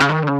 Someone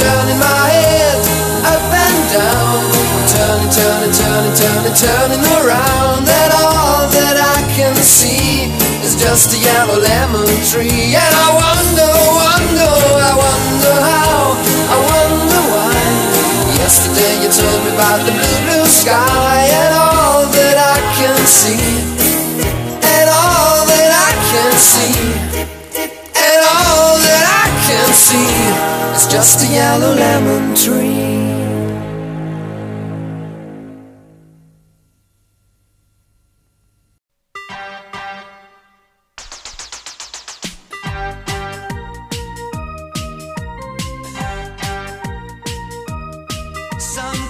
Turning my head up and down, turning, turning, turning, turning, turning around, and all that I can see is just a yellow lemon tree. And I wonder, wonder, I wonder how, I wonder why. Yesterday you told me about the blue, blue sky and all that I can see. And all that I can see. And all that I can see is just a yellow lemon tree. Sometimes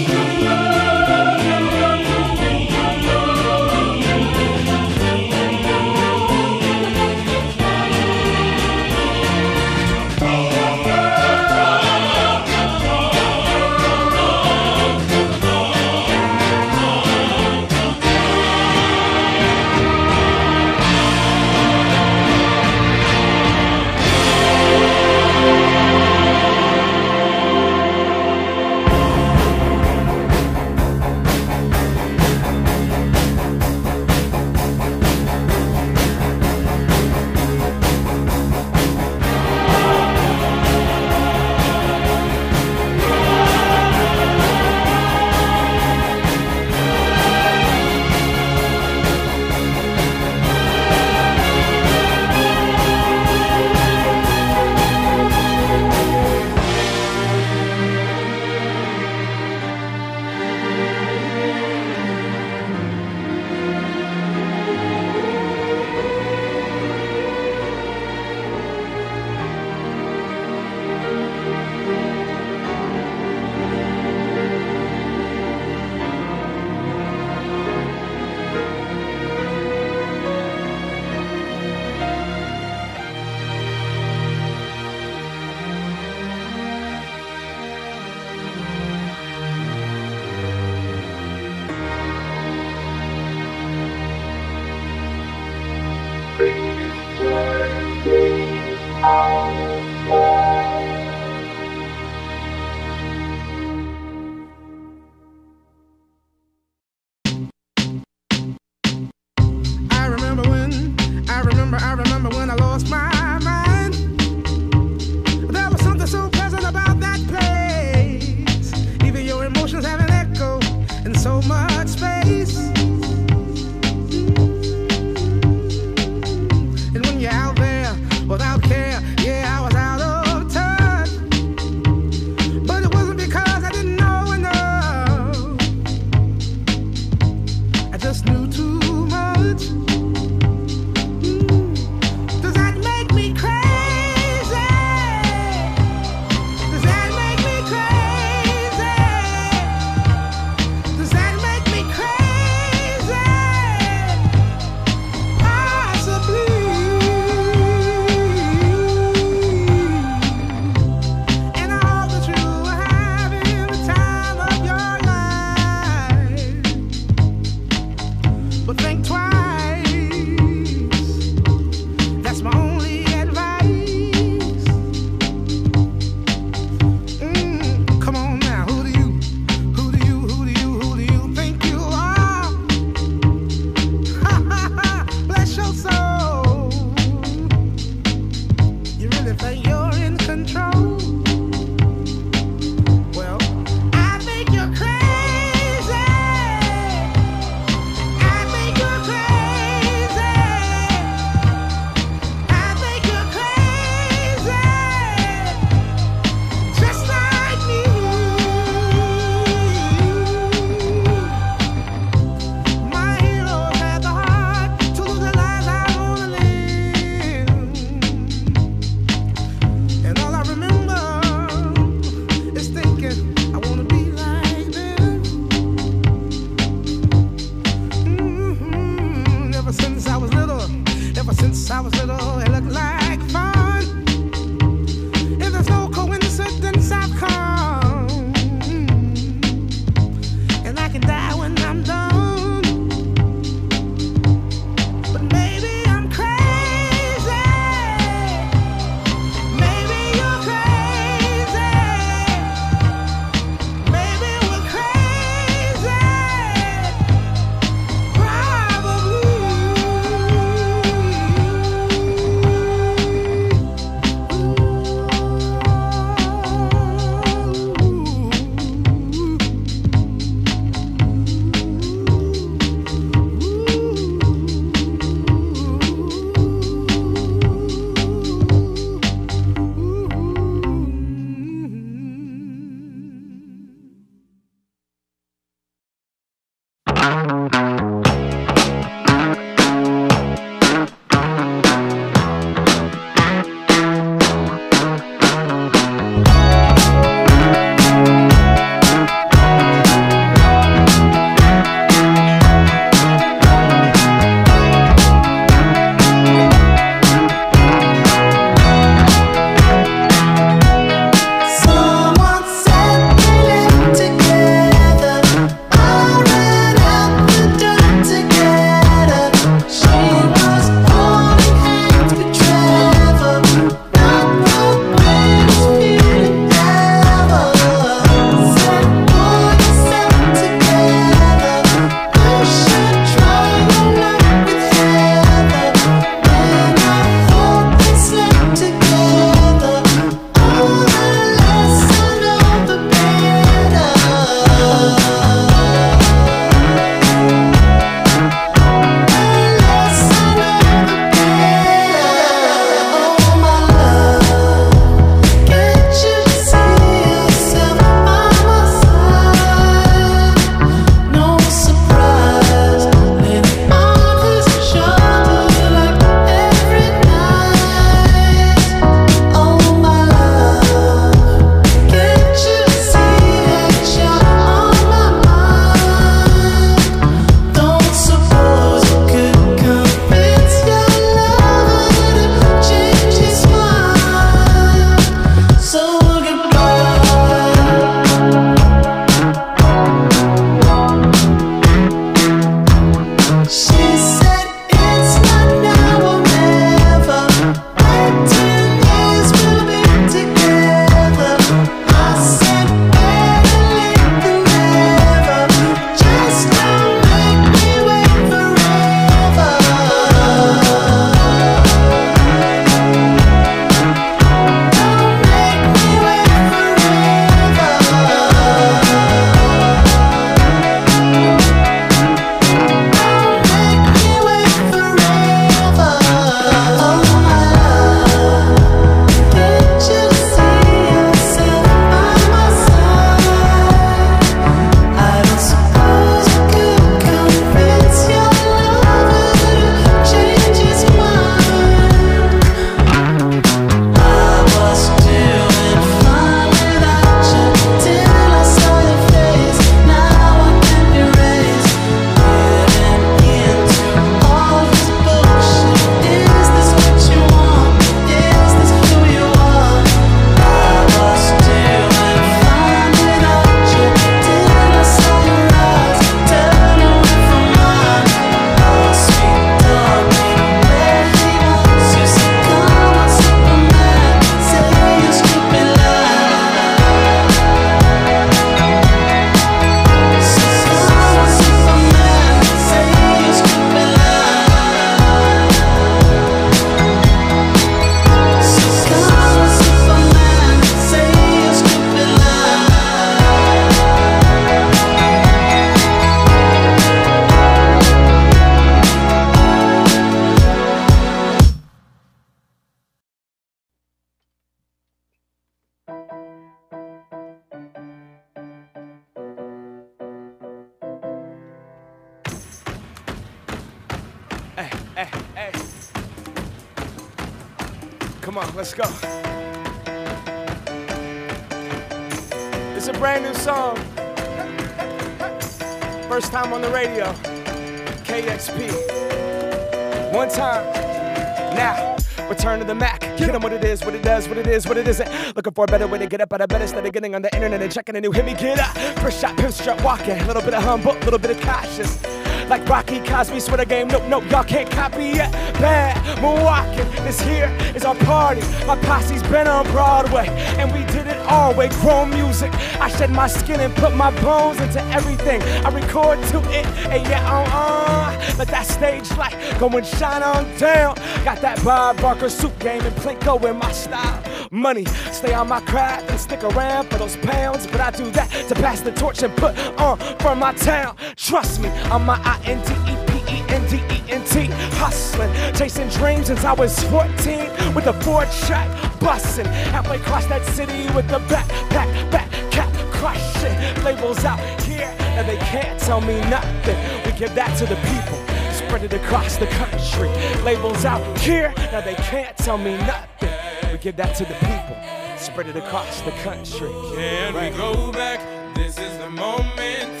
for a better way to get up out of bed instead of getting on the internet and checking a new hit me get up. First shot, pimp strut walking. A little bit of humble, a little bit of cautious. Like Rocky Cosby, swear the game, nope, nope, y'all can't copy yet. Bad, Milwaukee, this here is our party. My posse's been on Broadway, and we did it all way. Grown music, I shed my skin and put my bones into everything. I record to it, and yeah, uh-uh. Let that stage light go and shine on down. Got that Bob Barker suit game and Plinko in my style. Money, stay on my craft and stick around for those pounds. But I do that to pass the torch and put on for my town. Trust me, I'm my I N T E P E N D E N T. Hustling, chasing dreams since I was 14 with a Ford track busting. Halfway across that city with the backpack, back cap crushing. Labels out here, and they can't tell me nothing. We give that to the people spread it across the country. Labels out here, now they can't tell me nothing. We give that to the people, spread it across the country. Can Right. we go back? This is the moment.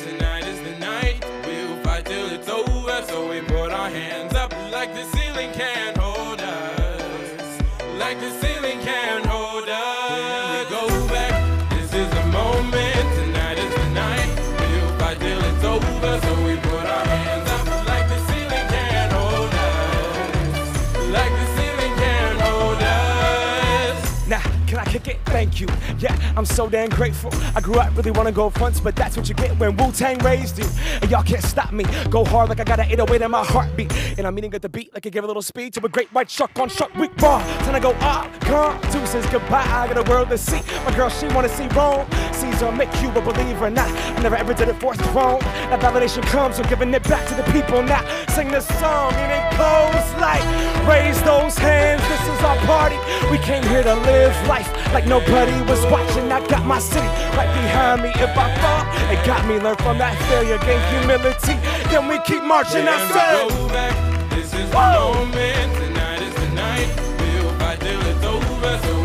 You. Yeah, I'm so damn grateful. I grew up really wanna go fronts, but that's what you get when Wu Tang raised you. And y'all can't stop me. Go hard like I got an 808 in my heartbeat. And I'm eating at the beat like I give a little speed to a great white shark on shark week bar. Time to go up, come, deuces goodbye. I got a world to see. My girl, she wanna see Rome. Caesar make you a believer. Nah, I never ever did it for throne. That validation comes from giving it back to the people. Now, sing this song and it goes like, raise those hands. This is our party. We came here to live life like nobody was watching. I got my city right behind me. If I fall, it got me. Learn from that failure, gain humility. Then we keep marching. Can we go back? This is the moment. Tonight is the night. We'll fight till it's over. So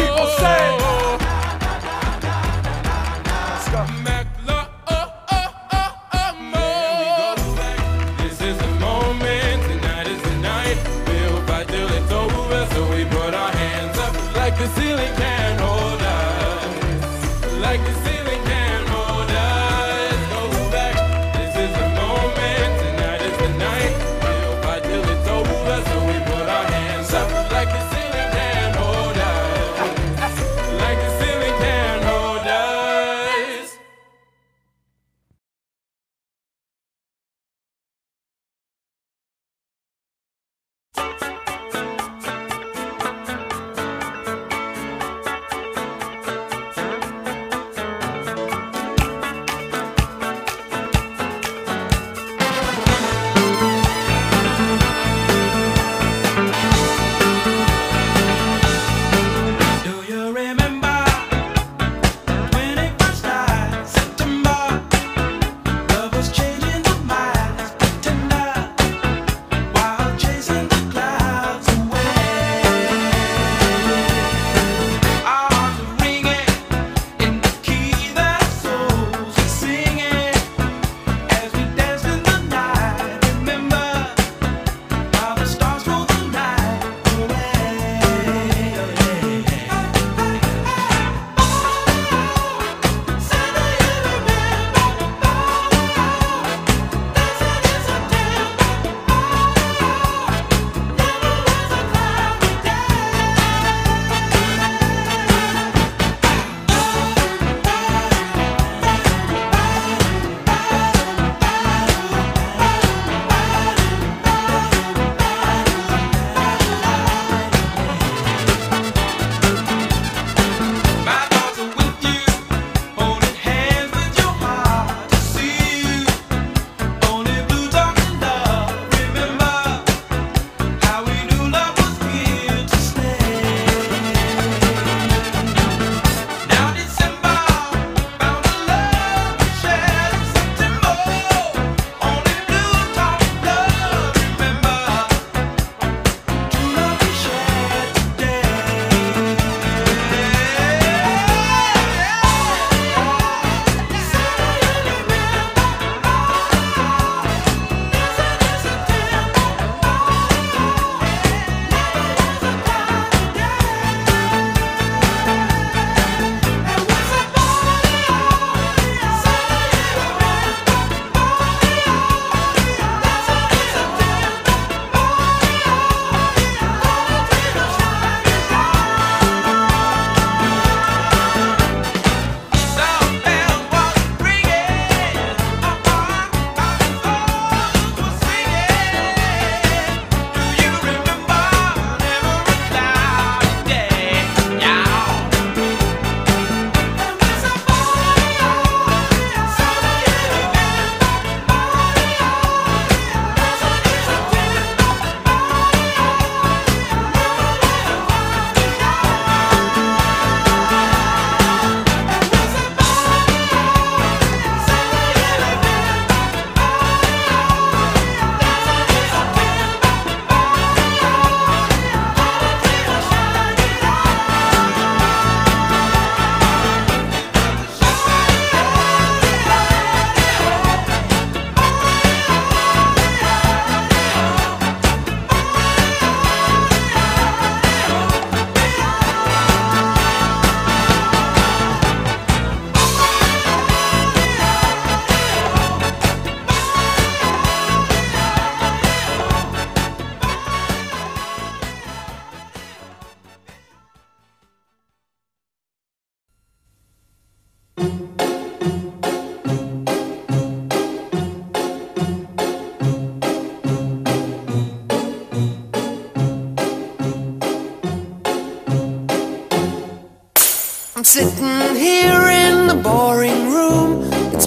And all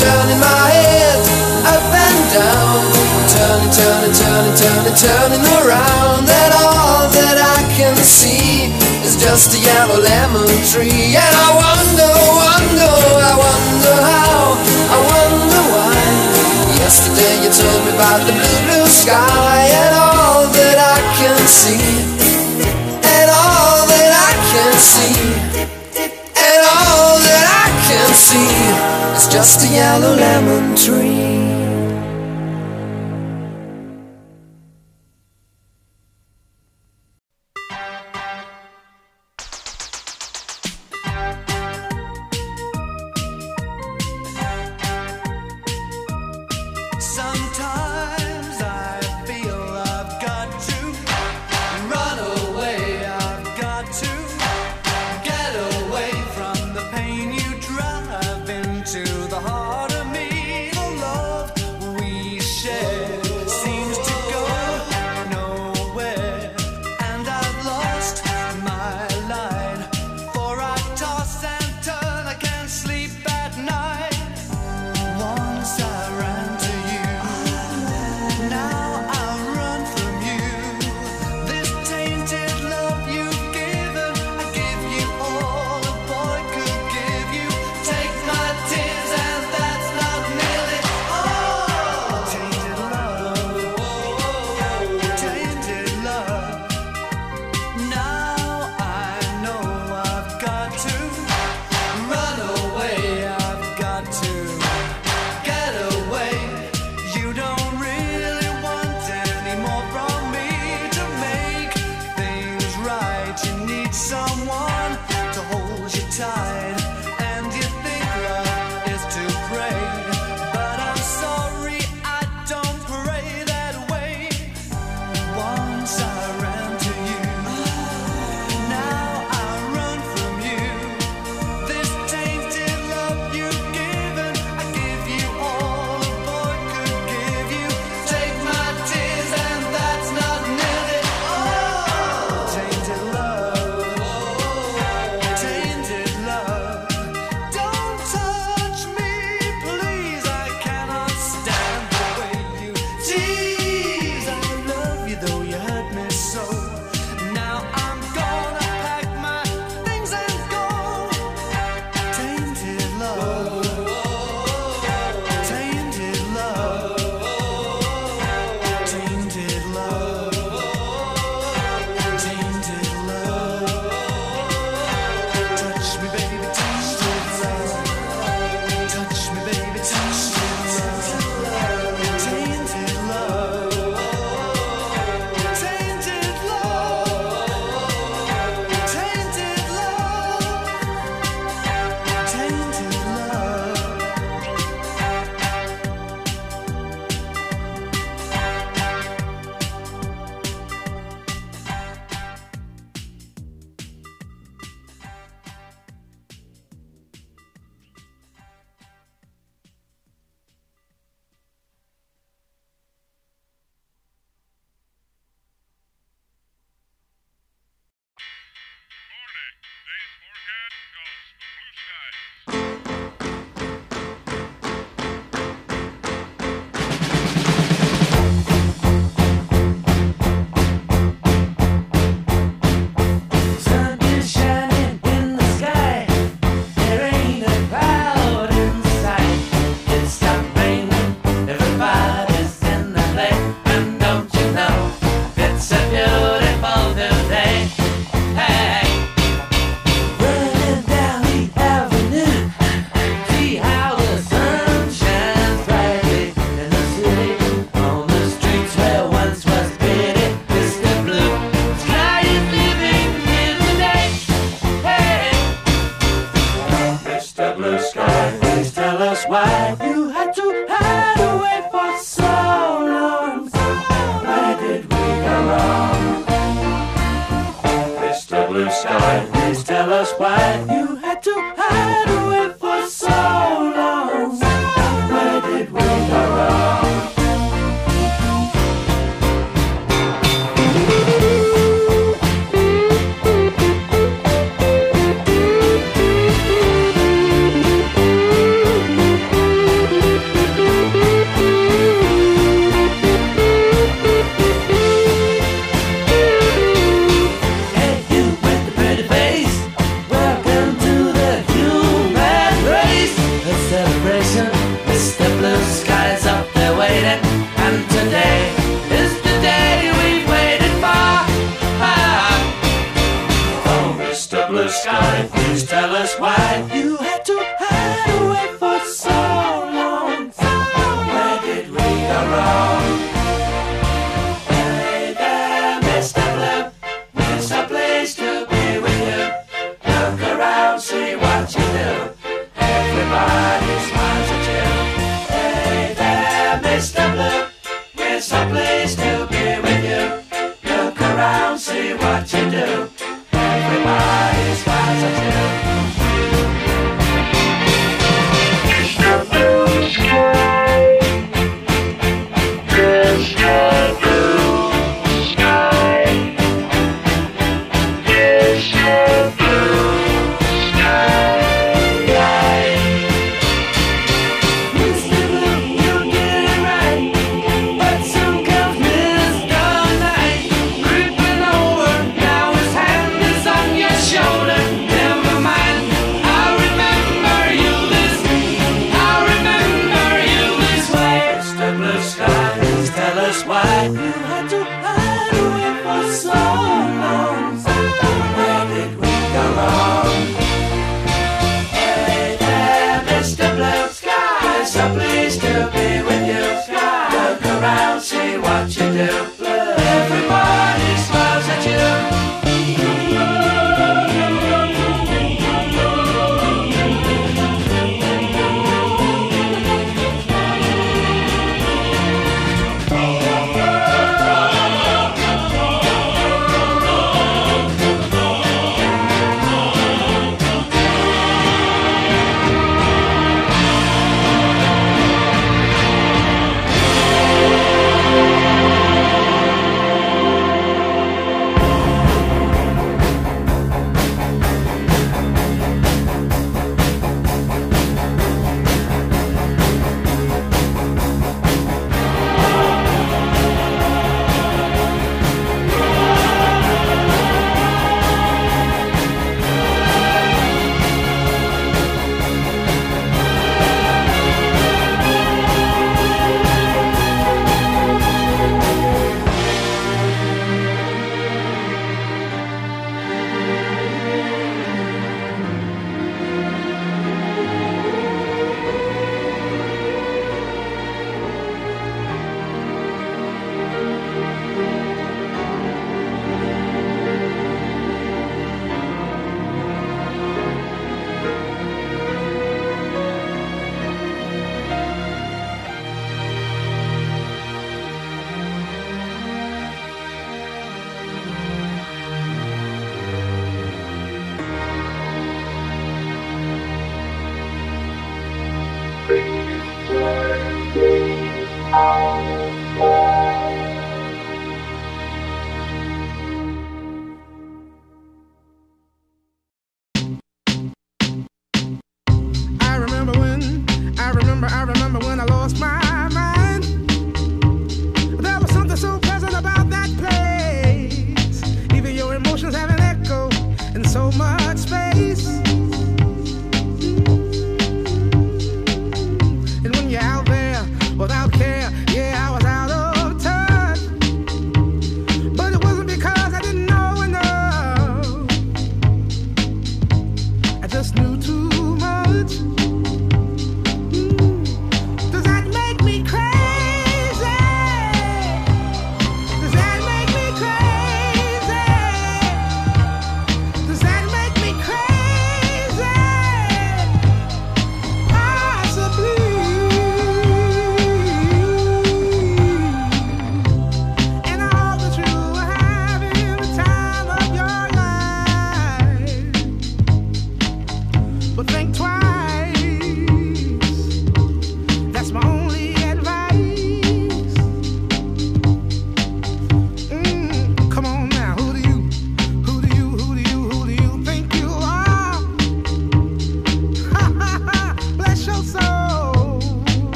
Turning my head up and down, turning, turning, turning, turning, turning around, and all that I can see is just a yellow lemon tree. And I wonder, wonder, I wonder how, I wonder why. Yesterday you told me about the blue, blue sky and all that I can see. And all that I can see. And all that I can see is just a yellow lemon tree.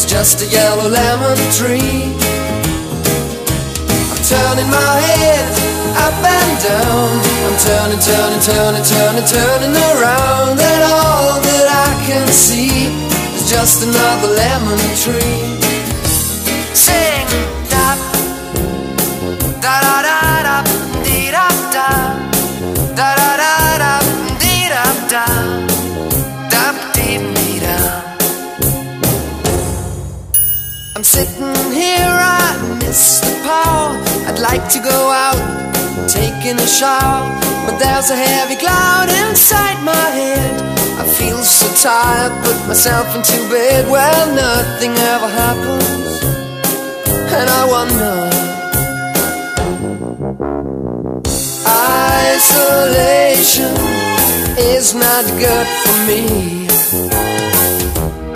is just a yellow lemon tree. I'm turning my head up and down. I'm turning, turning, turning, turning, turning around, and all that I can see is just another lemon tree. Sing, da da da da, da I'm sitting here, I miss the power. I'd like to go out, taking a shower, but there's a heavy cloud inside my head. I feel so tired, put myself into bed. Well, nothing ever happens, and I wonder. Isolation is not good for me.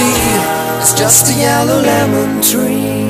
See just a yellow lemon tree.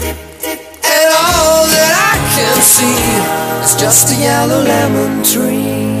Is just a yellow lemon tree.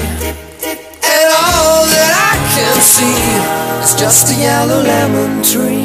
Just a yellow lemon tree.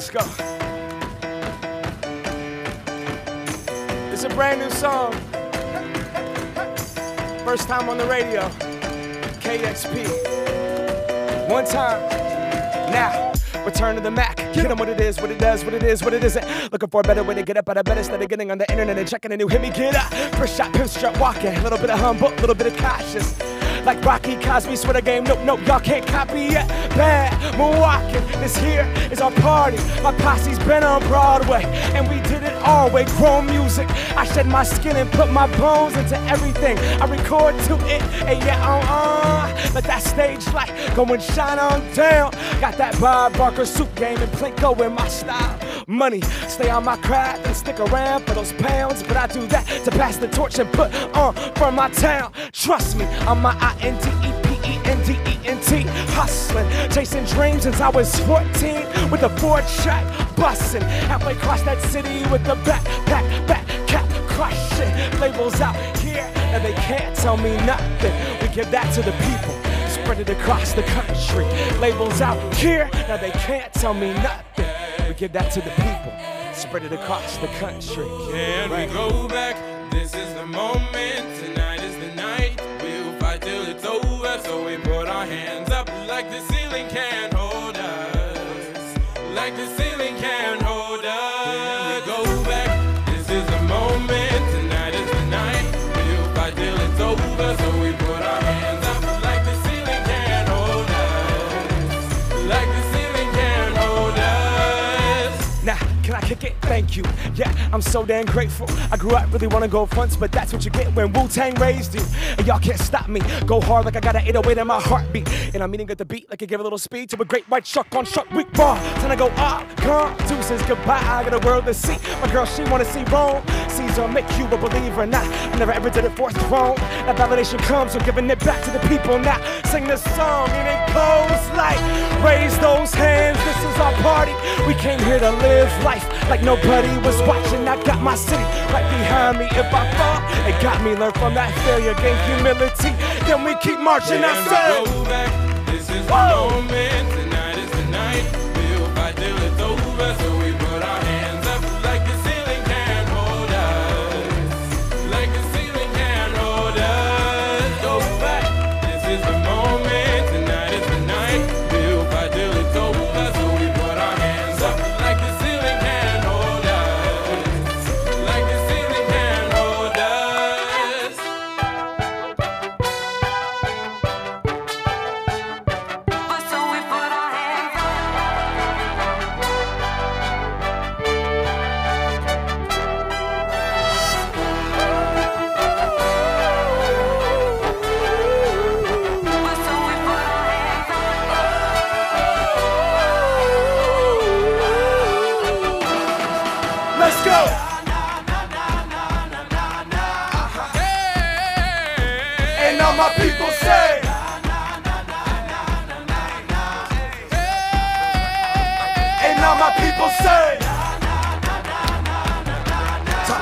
Let's go. It's a brand new song. First time on the radio. KXP. One time. Now. Return to the Mac. Get them what it is, what it does, what it is, what it isn't. Looking for a better way to get up out of bed instead of getting on the internet and checking a new hit me get up. First shot, pimp strut walking. A little bit of humble, a little bit of cautious. Like Rocky Cosby, swear the game. Nope, nope, y'all can't copy yet. Bad Milwaukee, this here is our party. My posse's been on Broadway, and we did it all way. Chrome music. I shed my skin and put my bones into everything. I record to it, and yeah, uh-uh. Let that stage light go and shine on down. Got that Bob Barker suit game and Plinko in my style. Money, stay on my craft and stick around for those pounds. But I do that to pass the torch and put on for my town. Trust me, I'm my I N T E P E N D E N T. Hustling, chasing dreams since I was 14 with a Ford track busting. Halfway across that city with the backpack, back cap crushing. Labels out here, and they can't tell me nothing. We give that to the people spread it across the country. Labels out here, now they can't tell me nothing. Give that to the people, spread it across the country. Can we go back? This is the moment. You. Yeah, I'm so damn grateful. I grew up really wanna go fronts, but that's what you get when Wu Tang raised you. And y'all can't stop me. Go hard like I got an 808 in my heartbeat. And I'm eating at the beat like I give a little speed to a great white shark on shark week bar. Time to go up, come, deuces, goodbye. I got a world to see. My girl, she wanna see Rome. Caesar make you a believer. Nah, I never ever did it for throne. That validation comes from giving it back to the people. Now, sing this song and it goes like, raise those hands. This is our party. We came here to live life like nobody was watching. I got my city right behind me. If I fall, it got me. Learn from that failure, gain humility. Then we keep marching ourselves. This is the moment. Tonight is the night.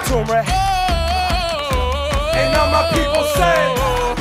To 'em, Ray. And all my people say.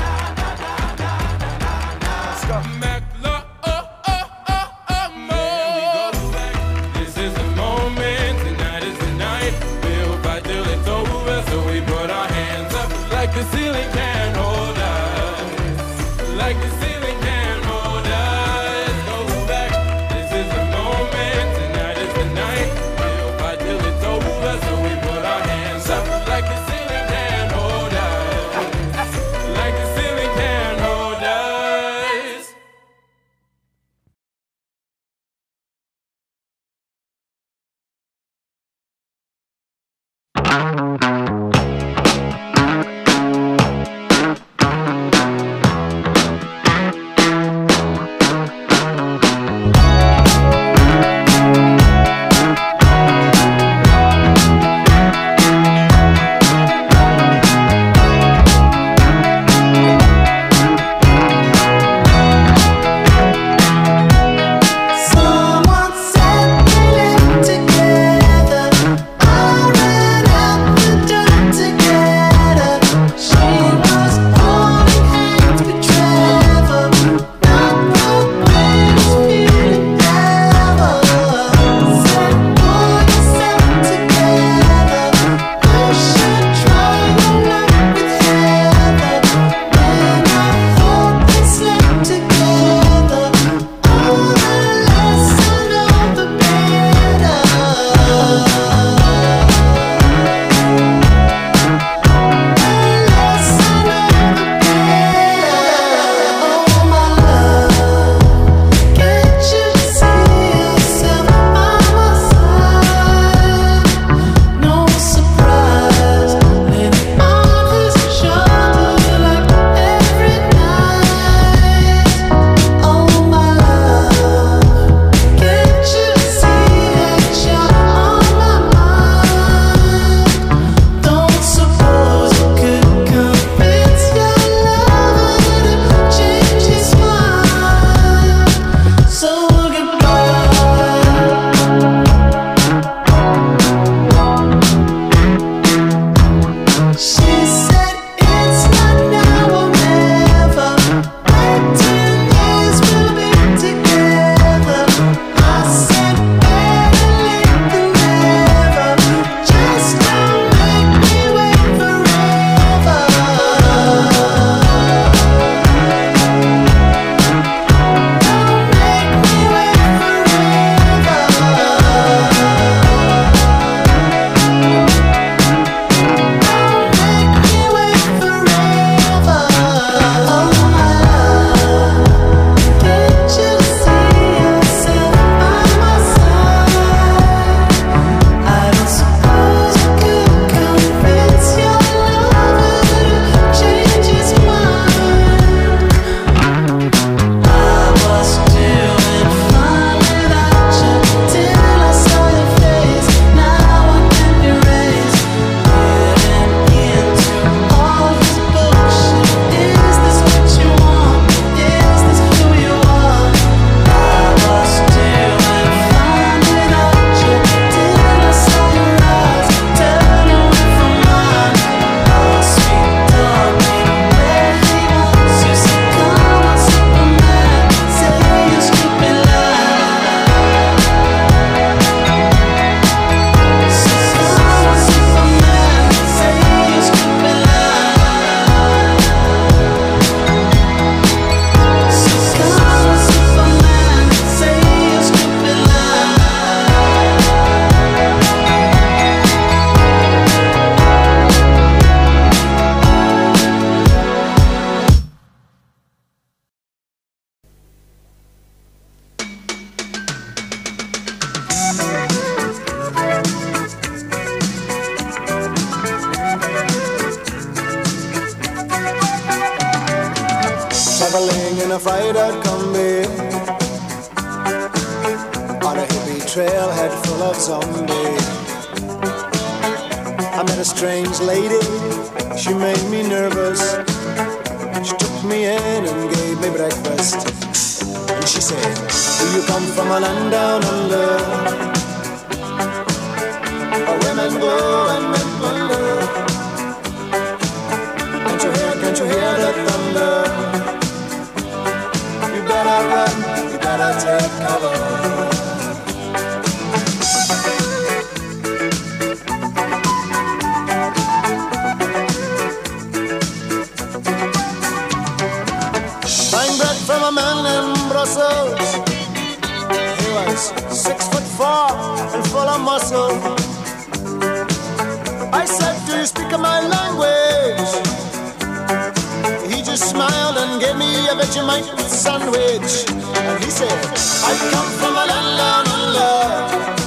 better take cover. a Jamaican sandwich. And he said, I come from a land, down under.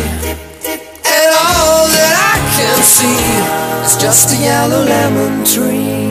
See just a yellow lemon tree.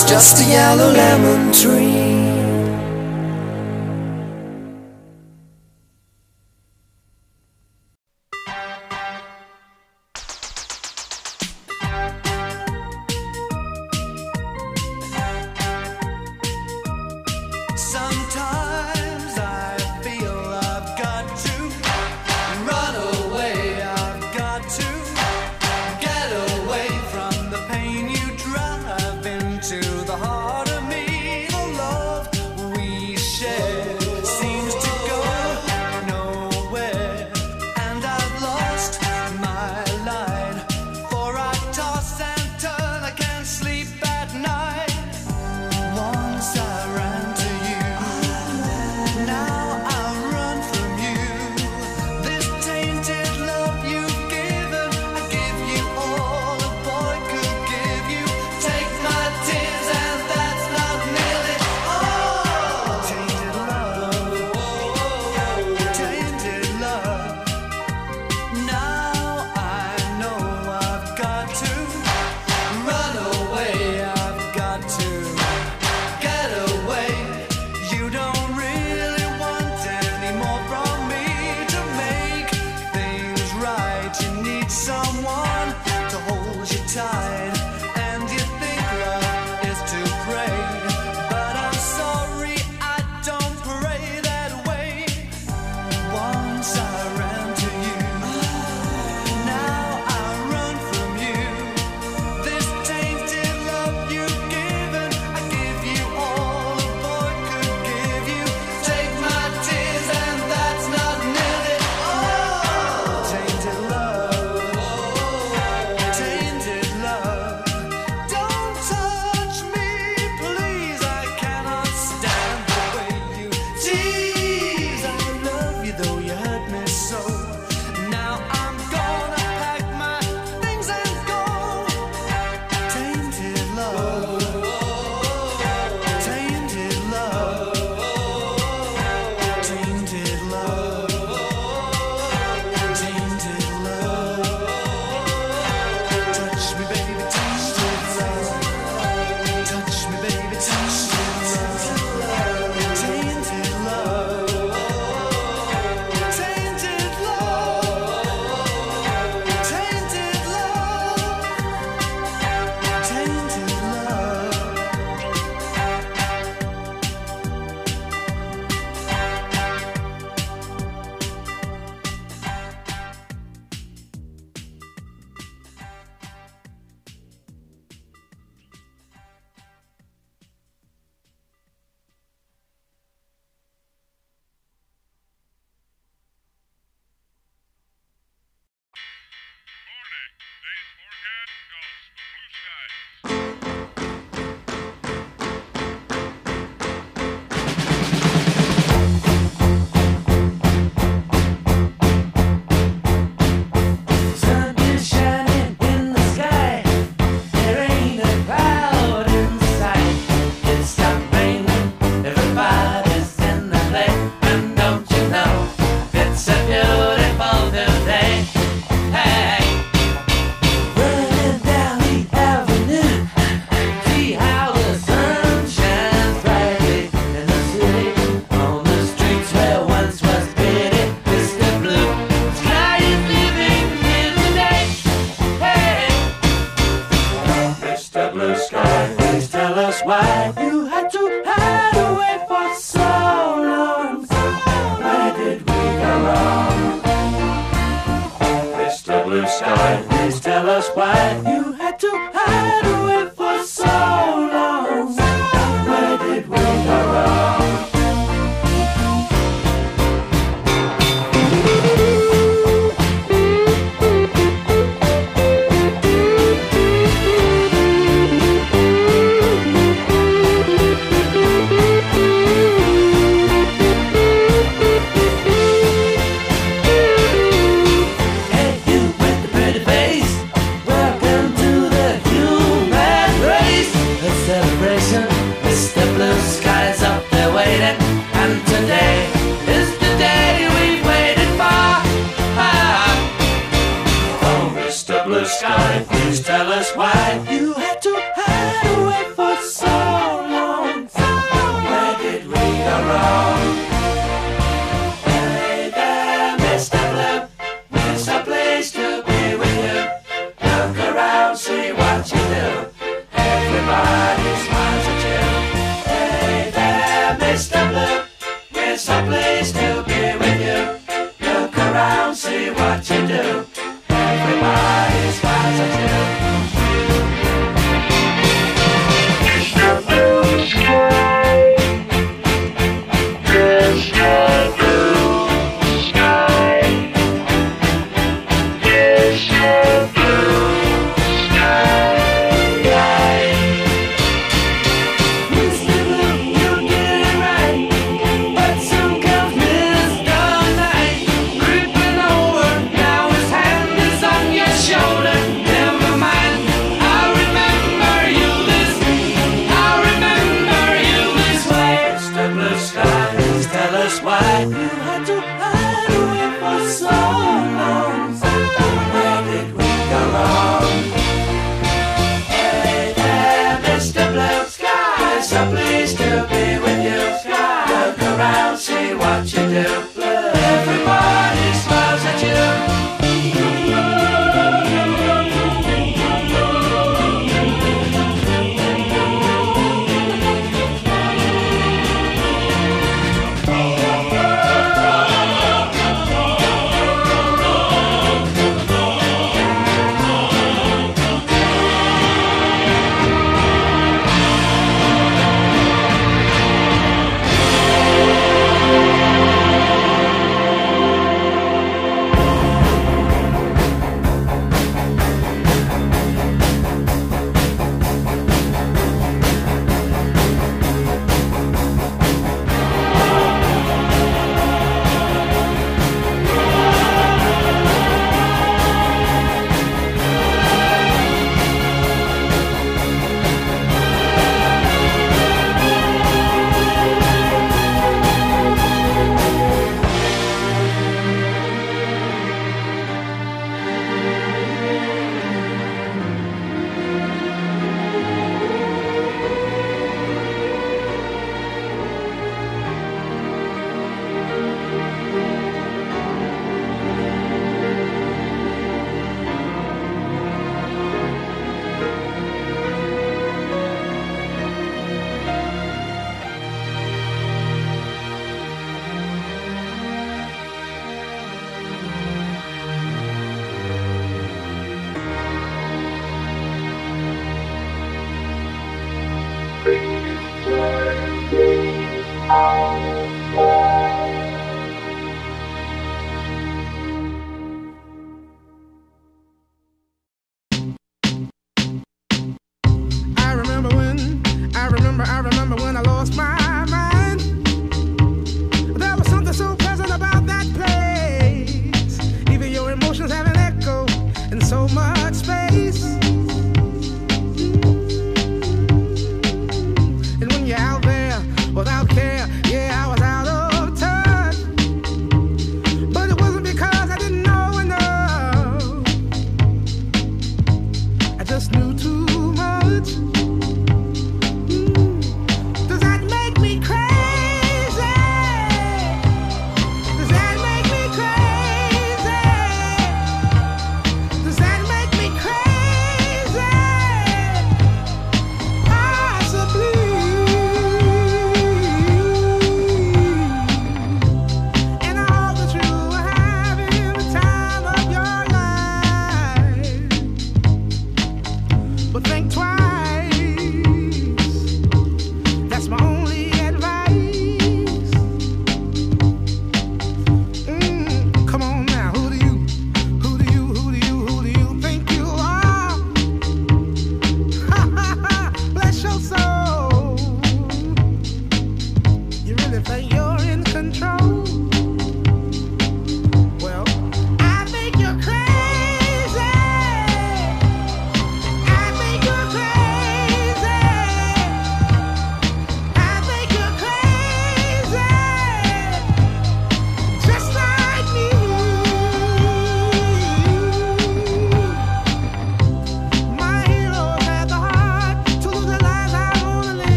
Is just a yellow lemon tree.